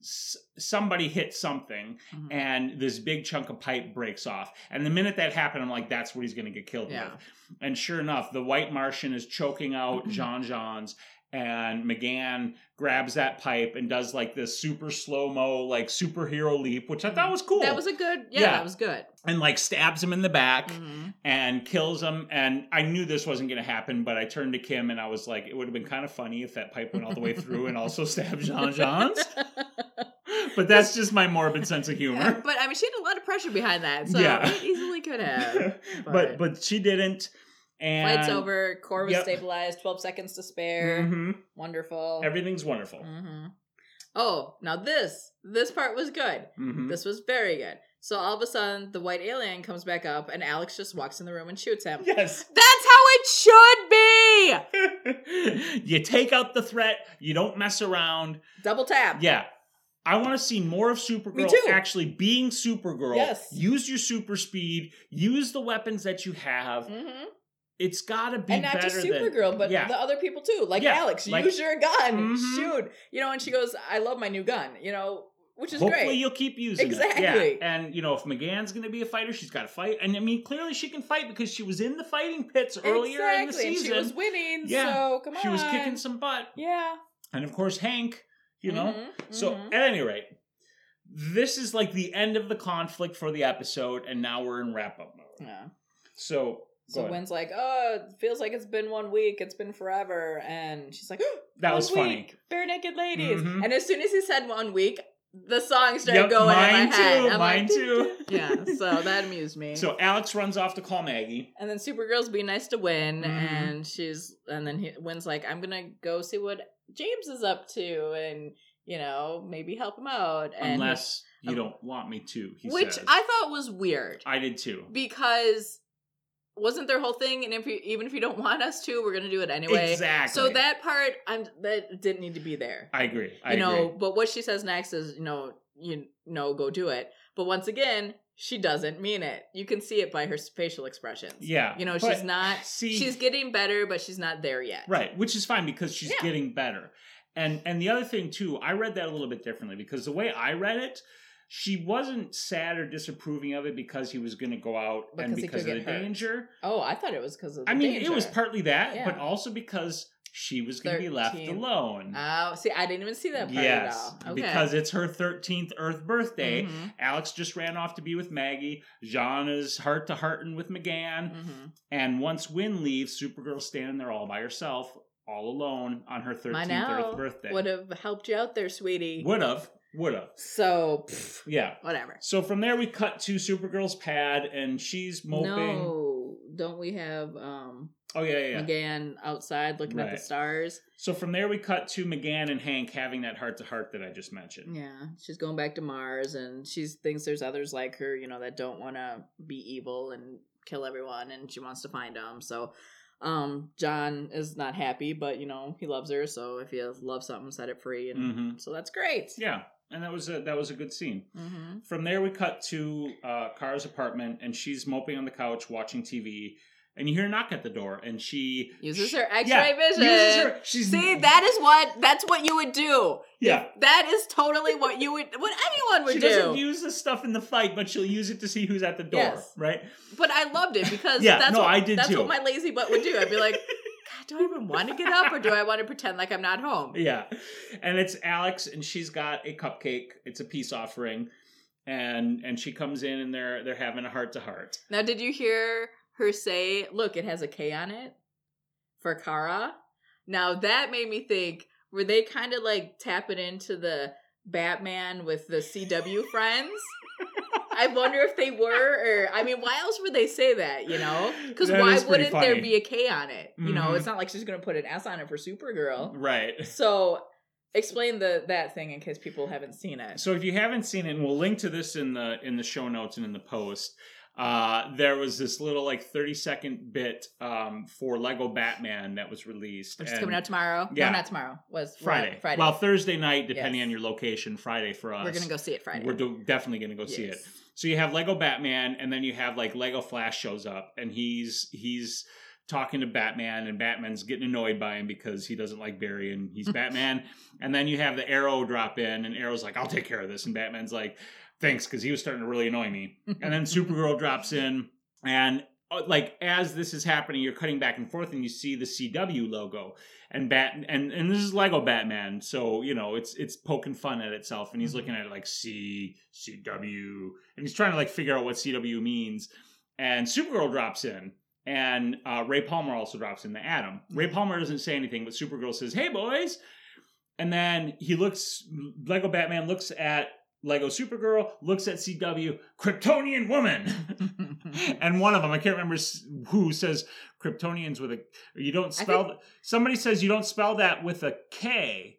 somebody hits something, Mhm. and this big chunk of pipe breaks off. And the minute that happened, I'm like, that's what he's going to get killed Yeah. with. And sure enough, the white Martian is choking out Mm-hmm. J'onn J'onzz, and M'gann grabs that pipe and does like this super slow mo, like superhero leap, which I thought was cool. That was a good. Yeah, Yeah. that was good. and like stabs him in the back Mhm. and kills him. And I knew this wasn't going to happen, but I turned to Kim and I was like, it would have been kind of funny if that pipe went all the way through and also stabbed J'onn J'onzz. But that's just my morbid sense of humor. but I mean, she had a lot of pressure behind that, so Yeah. it easily could have. but but she didn't. And Fight's over. Core was Yep. stabilized. Twelve seconds to spare. Mhm. Wonderful. Everything's wonderful. hmm Oh, now this this part was good. Mhm. This was very good. So all of a sudden, the white alien comes back up, and Alex just walks in the room and shoots him. Yes. That's how it should be. you take out the threat. You don't mess around. Double tap. Yeah. I want to see more of Supergirl actually being Supergirl. Yes. Use your super speed. Use the weapons that you have. hmm It's got to be And not just than Supergirl, but yeah. the other people too. Like Yeah, Alex, like- use your gun, Mhm. shoot. You know, and she goes, "I love my new gun." You know, which is Hopefully great. you'll keep using it. Exactly. Yeah. And you know, if M'gann's going to be a fighter, she's got to fight. And I mean, clearly she can fight because she was in the fighting pits earlier in the Exactly, and season. she was winning. Yeah, So come on, She was kicking some butt. Yeah. And of course, Hank. You know. Mhm, So mhm. at any rate, this is like the end of the conflict for the episode, and now we're in wrap up mode. yeah. So. So go ahead. Like, "Oh, it feels like it's been one week. It's been forever," and she's like, That "One was funny. week, Barenaked Ladies." Mhm. And as soon as he said one week, the song started Yep, going mine in my head. too, I'm mine like, too. yeah, so that amused me. So Alex runs off to call Maggie. and then Supergirl's being nice to Winn, Mhm. and she's and then he, Winn's like, I'm gonna go see what James is up to, and you know maybe help him out. And Unless you um, don't want me to, he which says. I thought was weird I did too. because wasn't their whole thing, and if you, even if you don't want us to, we're gonna do it anyway. Exactly. So that part, I'm that didn't need to be there. I agree. I you know, agree. but what she says next is, you know, you know, go do it. But once again, she doesn't mean it. You can see it by her facial expressions. Yeah. You know, she's not See, she's getting better, but she's not there yet. right, which is fine because she's Yeah. getting better. And and the other thing too, I read that a little bit differently because the way I read it, she wasn't sad or disapproving of it because he was going to go out and Because he because of the hurt. danger. Oh, I thought it was because of the I mean, it was partly that, but also because she was going to be left alone. Oh, see, I didn't even see that part yes, at all. Okay. because it's her 13th Earth birthday. Mhm, Alex just ran off to be with Maggie. J'onn is heart to hearting with M'gann. mhm. And once Winn leaves, Supergirl's standing there all by herself, all alone on her 13th Earth birthday. would have helped you out there, sweetie. Would have. Would have. So, pff, Yeah. whatever. So from there, we cut to Supergirl's pad, and she's moping. No, don't we have um Oh, yeah, yeah, yeah. M'gann outside looking at the stars? So from there, we cut to M'gann and Hank having that heart to heart that I just mentioned. Yeah, she's going back to Mars, and she thinks there's others like her, you know, that don't want to be evil and kill everyone, and she wants to find them. So, um, J'onn is not happy, but you know he loves her. So if you love something, set it free, and hmm so that's great. Yeah, and that was a that was a good scene. Mm-hmm. From there, we cut to uh, Kara's apartment, and she's moping on the couch watching TV. And you hear a knock at the door, and she Uses sh- her X-ray yeah, vision. Uses her. She's See, that is what that's what you would do. Yeah. That is totally what you would, what anyone would She do. doesn't use this stuff in the fight, but she'll use it to see who's at the door, Yes. right? But I loved it because Yeah, that's no, what, I did that's too. what my lazy butt would do. I'd be like, God, do I even want to get up or do I want to pretend like I'm not home? Yeah. And it's Alex and she's got a cupcake. It's a peace offering. And and she comes in and they're they're having a heart to heart. Now, did you hear her say, look, it has a K on it for Kara? Now, that made me think, were they kind of like tapping into the Batman with the CW friends? I wonder if they were, or I mean, why else would they say that? You know, because why wouldn't there be a K on it? You know, Mhm. it's not like she's gonna put an S on it for Supergirl. Right. So, explain the that thing in case people haven't seen it. So if you haven't seen it, and we'll link to this in the in the show notes and in the post. Uh, there was this little like 30 second bit um, for Lego Batman that was released. Which is coming out tomorrow. Yeah. No, not tomorrow. Was Friday. Friday. Well, Thursday night, depending Yes. on your location. Friday for us. we're gonna go see it Friday. We're do- definitely gonna go see it. So you have Lego Batman, and then you have like Lego Flash shows up, and he's he's talking to Batman, and Batman's getting annoyed by him because he doesn't like Barry, and he's Batman. And then you have the Arrow drop in, and Arrow's like, "I'll take care of this," and Batman's like, "Thanks," because he was starting to really annoy me. And then Supergirl drops in, and uh, like as this is happening, you're cutting back and forth, and you see the CW logo and Bat and and this is Lego Batman, so you know it's it's poking fun at itself, and he's Mhm. looking at it like C CW, and he's trying to like figure out what CW means. And Supergirl drops in, and uh, Ray Palmer also drops in the Atom. Ray Palmer doesn't say anything, but Supergirl says, "Hey boys," and then he looks. Lego Batman looks at Lego Supergirl, looks at CW, Kryptonian woman. and one of them, I can't remember who, says Kryptonians with a. You don't spell. think- somebody says you don't spell that with a K.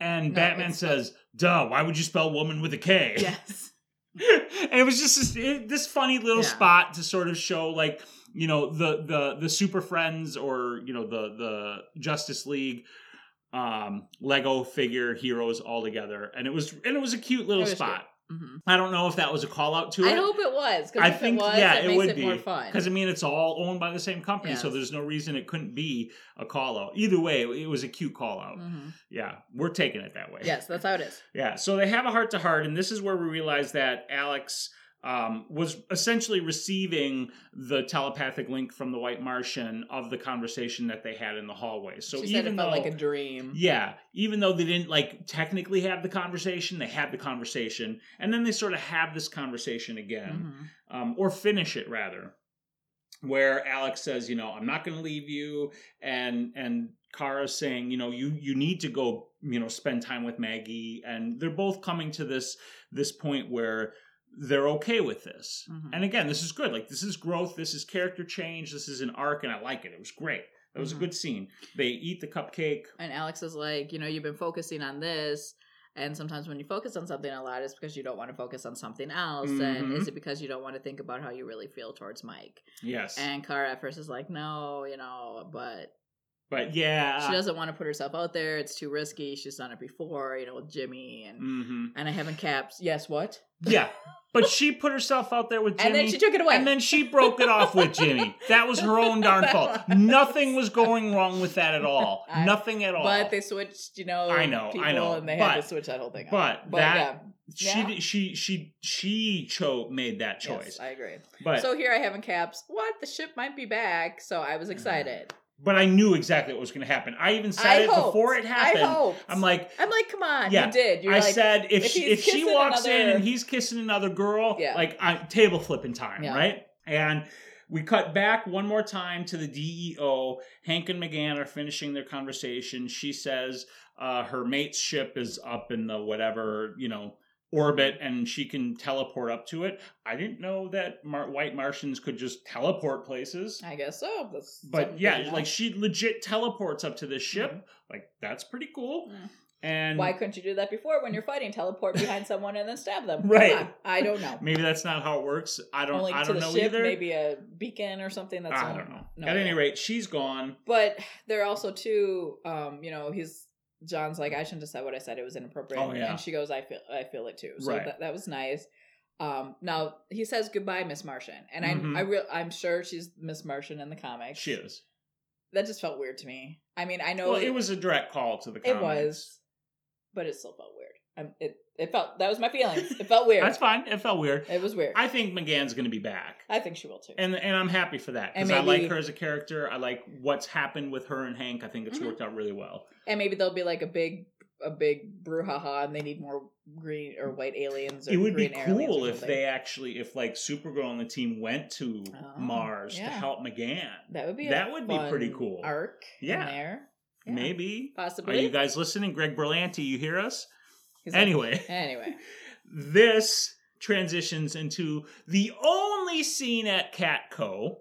And No, Batman says, "Duh! Why would you spell woman with a K?" yes. and it was just this, it- this funny little Yeah. spot to sort of show, like you know, the the the Super Friends or you know the the Justice League um lego figure heroes all together and it was and it was a cute little spot hmm I don't know if that was a call out to it. I hope it was. Because I think it was, yeah, it makes would it be more fun. because I mean it's all owned by the same company, so there's no reason it couldn't be a call out. Either way, it was a cute call out. Mhm. Yeah, we're taking it that way. Yes, that's how it is. Yeah, so they have a heart to heart, and this is where we realize that Alex um, was essentially receiving the telepathic link from the White Martian of the conversation that they had in the hallway. So she even though, felt like a dream. yeah, even though they didn't like technically have the conversation, they had the conversation, and then they sort of have this conversation again Mhm. um, or finish it rather, where Alex says, you know, I'm not going to leave you, and and Kara saying, you know, you you need to go, you know, spend time with Maggie, and they're both coming to this this point where they're okay with this. Mhm. And again, this is good. Like this is growth. This is character change. This is an arc, and I like it. It was great. That was Mhm. a good scene. They eat the cupcake. And Alex is like, you know, you've been focusing on this. And sometimes when you focus on something a lot, it's because you don't want to focus on something else. And Mhm. is it because you don't want to think about how you really feel towards Mike? Yes, And Kara at first is like, no, you know, but but yeah, she doesn't want to put herself out there. It's too risky. She's done it before, you know, with Jimmy and hmm and I haven't caps. Yes, what? yeah. But she put herself out there with Jimmy. And then she took it away. And then she broke it off with Jimmy. That was her own darn fault. Nothing was going wrong with that at all. I- Nothing at all. But they switched, you know, I know, I people, know, and they but- had to switch that whole thing. up. but but that- yeah, she Yeah. she she she cho made that choice. yes, I agree. but so here I have in caps. What the ship might be back, so I was excited. But I knew exactly what was going to happen. I even said I it hoped. before it happened. I. I'm like, I'm like, come on, Yeah, you did. You're I like, said if if she, if she walks in and he's kissing another girl, Yeah. like I, table flipping time, Yeah. right? And we cut back one more time to the DEO. Hank and M'gann are finishing their conversation. She says uh, her mate's ship is up in the whatever you know orbit, and she can teleport up to it. I didn't know that Mar- white Martians could just teleport places. I guess so. That's But yeah, good to know. like she legit teleports up to this ship. Mhm. Like that's pretty cool. Mm. And Why couldn't you do that before when you're fighting? Teleport behind someone and then stab them. Right. on. I don't know. maybe that's not how it works. I don't. Only I don't know ship, either. maybe a beacon or something. That's I don't know. no At any rate, she's gone. But there are also too, um, you know, he's J'onn's like, I shouldn't have said what I said. It was inappropriate. Oh, yeah. And she goes, I feel, I feel it too. So Right. that, that was nice. Um, now he says goodbye, Miss Martian, and Mhm. I, I real, I'm sure she's Miss Martian in the comics. She is. That just felt weird to me. I mean, I know Well, it was a direct call to the. it was, but it still felt weird. Um, it, it felt that was my feelings. It felt weird. That's fine. It felt weird. It was weird. I, think M'gann's going to be back, I think she will too. and and I'm happy for that because I like her as a character. I like what's happened with her and Hank. I think it's Mhm. worked out really well. and maybe there'll be like a big a big brouhaha and they need more green or white aliens or It would be cool if they actually, if like Supergirl and the team went to Oh, Mars to help M'gann. that would be that would be pretty cool. arc Yeah. in there Yeah. Maybe. Possibly. Are you guys listening? Greg Berlanti, you hear us? He's like- Anyway. anyway this transitions into the only scene at CatCo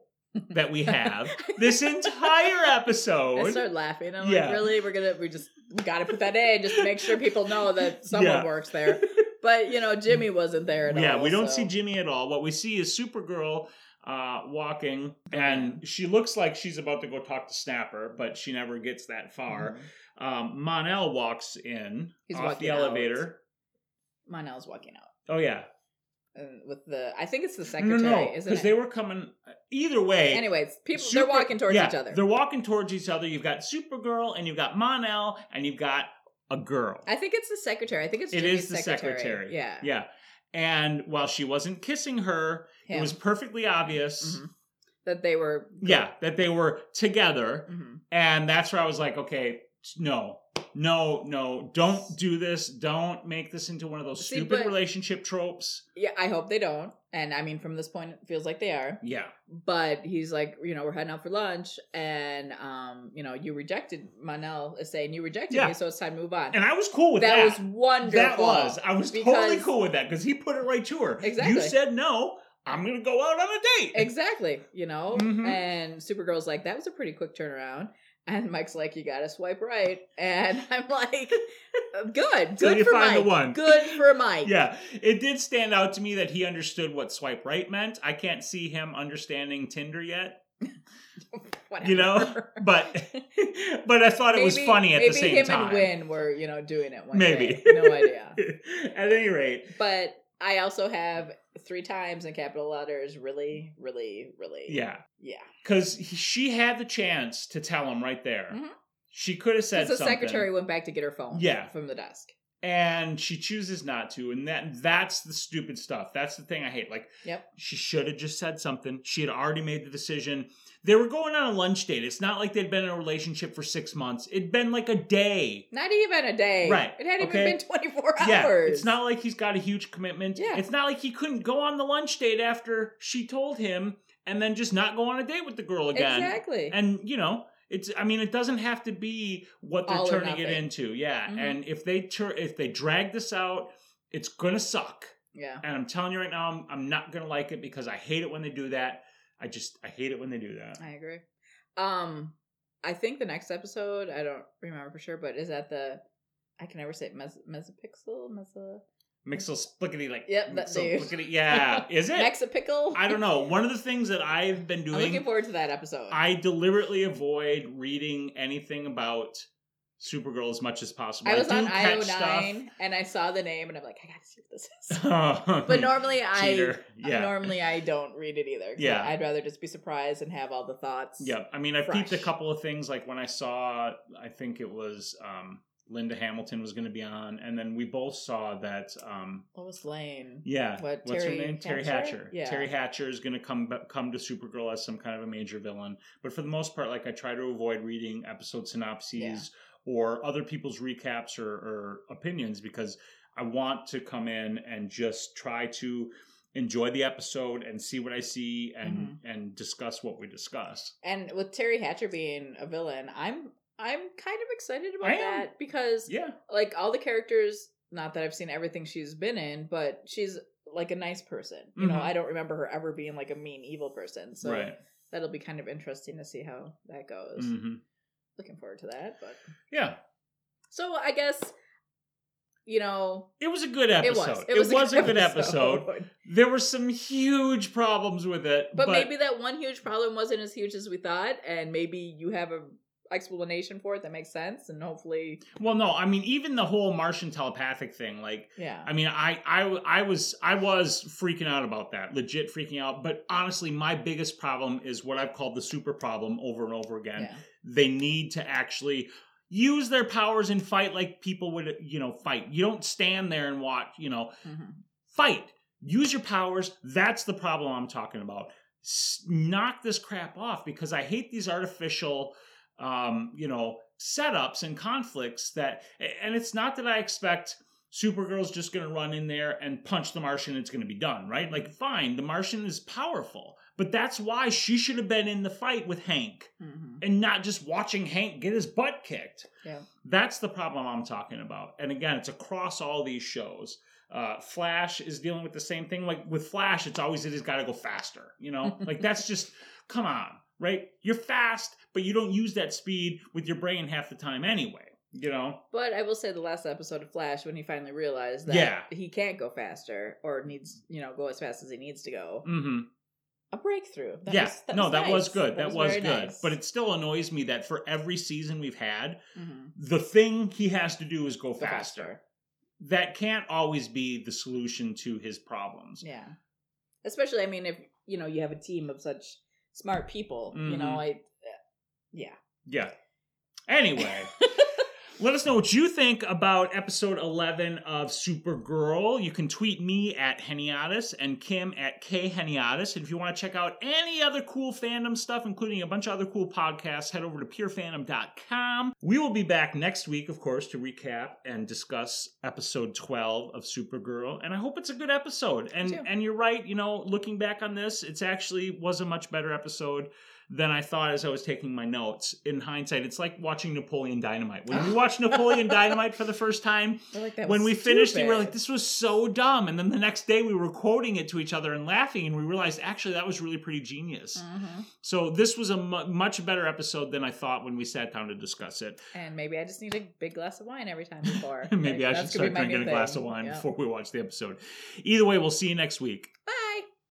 that we have this entire episode. I started laughing. I'm Yeah. like, really? We're gonna we just we gotta put that in just to make sure people know that someone Yeah. works there. But you know, Jimmy wasn't there at yeah, all. Yeah, we don't so- see Jimmy at all. What we see is Supergirl uh, walking, and she looks like she's about to go talk to Snapper, but she never gets that far. Mhm. Um, Mon-El walks in He's off walking the out. elevator. Mon-El's walking out. Oh yeah, And with the I think it's the no, secretary, no, isn't because it? they were coming. Either way, Anyways, people Super- they're walking towards yeah, each other. They're walking towards each other. You've got Supergirl, and you've got Mon-El, and you've got a girl. I think it's the secretary. I think it's It Jimmy's is the secretary. Yeah. Yeah. And while she wasn't kissing her, Him. it was perfectly obvious, Mhm. that they were yeah, that they were together. Mhm. And that's where I was like, okay, no, no, no, don't do this. Don't make this into one of those See, stupid but- relationship tropes. Yeah, I hope they don't. And I mean from this point it feels like they are. Yeah. But he's like, you know, we're heading out for lunch and um, you know, you rejected Mon-El is saying you rejected Yeah. me, so it's time to move on. And I was cool with that, that. was wonderful. that was. I was totally because- cool with that because he put it right to her. Exactly. You said no. I'm going to go out on a date. Exactly, you know? Mhm. And Supergirl's like, that was a pretty quick turnaround. And Mike's like, you gotta swipe right. And I'm like, good. Good you for find the Mike. one. Good for Mike. Yeah, it did stand out to me that he understood what swipe right meant. I can't see him understanding Tinder yet, you know, but but I thought it was funny at the same time. Maybe him and Winn were, you know, doing it one Maybe. day. No idea. at any rate, But I also have three times in capital letters, really, really, really. yeah, Yeah. because she had the chance to tell him right there. Mhm. She could have said Because the something. secretary went back to get her phone Yeah. from the desk. And she chooses not to and that that's the stupid stuff that's the thing i hate like Yep. she should have just said something she had already made the decision they were going on a lunch date it's not like they'd been in a relationship for six months it'd been like a day Not even a day. Right, It hadn't okay. even been 24 hours. yeah it's not like he's got a huge commitment Yeah. it's not like he couldn't go on the lunch date after she told him and then just not go on a date with the girl again Exactly. and you know It's I mean it doesn't have to be what they're All or turning it nothing. into. Yeah. Mhm. And if they tur- if they drag this out, it's going to suck. Yeah. And I'm telling you right now I'm, I'm not going to like it because I hate it when they do that. I just I hate it when they do that. I agree. Um, I think the next episode, I don't remember for sure, but is that the I can never say it, mes- mesopixel, meso Mixel splickety like Yep, that mixel Yeah, is it? Mexipickle. I don't know. One of the things that I've been doing. I'm looking forward to that episode. I deliberately avoid reading anything about Supergirl as much as possible. I was do on IO9 and I saw the name and I'm like, I gotta see what this is. stuff. But normally I Yeah. normally I don't read it either. Yeah. I'd rather just be surprised and have all the thoughts. Yeah, I mean, I've peeped a couple of things like when I saw, I think it was um, Linda Hamilton was going to be on, and then we both saw that. Um, Lois Lane. yeah, What, what's her Teri name? Teri Hatcher? Hatcher. Yeah. Teri Hatcher is going to come come to Supergirl as some kind of a major villain, but for the most part, like I try to avoid reading episode synopses Yeah. or other people's recaps or, or opinions because I want to come in and just try to enjoy the episode and see what I see and Mm-hmm. and discuss what we discuss. And with Teri Hatcher being a villain, I'm I'm kind of excited about that because Yeah. like all the characters, not that I've seen everything she's been in, but she's like a nice person. You know, Mhm. I don't remember her ever being like a mean evil person. So right. that'll be kind of interesting to see how that goes. hmm Looking forward to that. But Yeah. so I guess you know It was a good it episode. was it was, a good episode. There were some huge problems with it, But, maybe that one huge problem wasn't as huge as we thought, and maybe you have a explanation for it that makes sense, and hopefully, well, no, I mean, even the whole Martian telepathic thing, like, yeah, I mean, I, I, I was, I was freaking out about that, legit freaking out. But honestly, my biggest problem is what I've called the super problem over and over again. yeah, They need to actually use their powers and fight like people would, you know, fight. You don't stand there and watch, you know, Mhm. fight use your powers that's the problem i'm talking about S- knock this crap off because i hate these artificial um you know setups and conflicts that and it's not that i expect supergirl's just going to run in there and punch the martian it's going to be done right like fine the martian is powerful but that's why she should have been in the fight with hank Mhm. and not just watching Hank get his butt kicked. Yeah. That's the problem I'm talking about. And again, it's across all these shows. Uh, Flash is dealing with the same thing. Like with Flash, it's always that he's got to go faster. You know, like that's just come on, right? You're fast, but you don't use that speed with your brain half the time anyway. You know, But I will say the last episode of Flash, when he finally realized that Yeah. he can't go faster or needs, you know, go as fast as he needs to go, hmm a breakthrough. That yeah, was- that no, was that was good. That, was, very good. nice. But it still annoys me that for every season we've had, Mhm. the thing he has to do is go Go faster. That can't always be the solution to his problems. Yeah. Especially, I mean, if you know you have a team of such smart people, you know, Mhm. I, yeah. Yeah. Anyway, let us know what you think about episode 11 of Supergirl. You can tweet me at Heniatis and Kim at K Heniatis. And if you want to check out any other cool fandom stuff, including a bunch of other cool podcasts, head over to purefandom.com. We will be back next week, of course, to recap and discuss episode 12 of Supergirl. And I hope it's a good episode. And and you're right, you know, looking back on this, it's actually was a much better episode than I thought as I was taking my notes. In hindsight, it's like watching Napoleon Dynamite. When we watched Napoleon Dynamite for the first time, like, when we finished it, we were like, this was so dumb. And then the next day, we were quoting it to each other and laughing, and we realized actually that was really pretty genius. Mhm. So this was a much better episode than I thought when we sat down to discuss it. And maybe I just need a big glass of wine every time before. Maybe Like, I should start be my new drinking a glass of wine Yeah. before we watch the episode. Either way, we'll see you next week. Bye.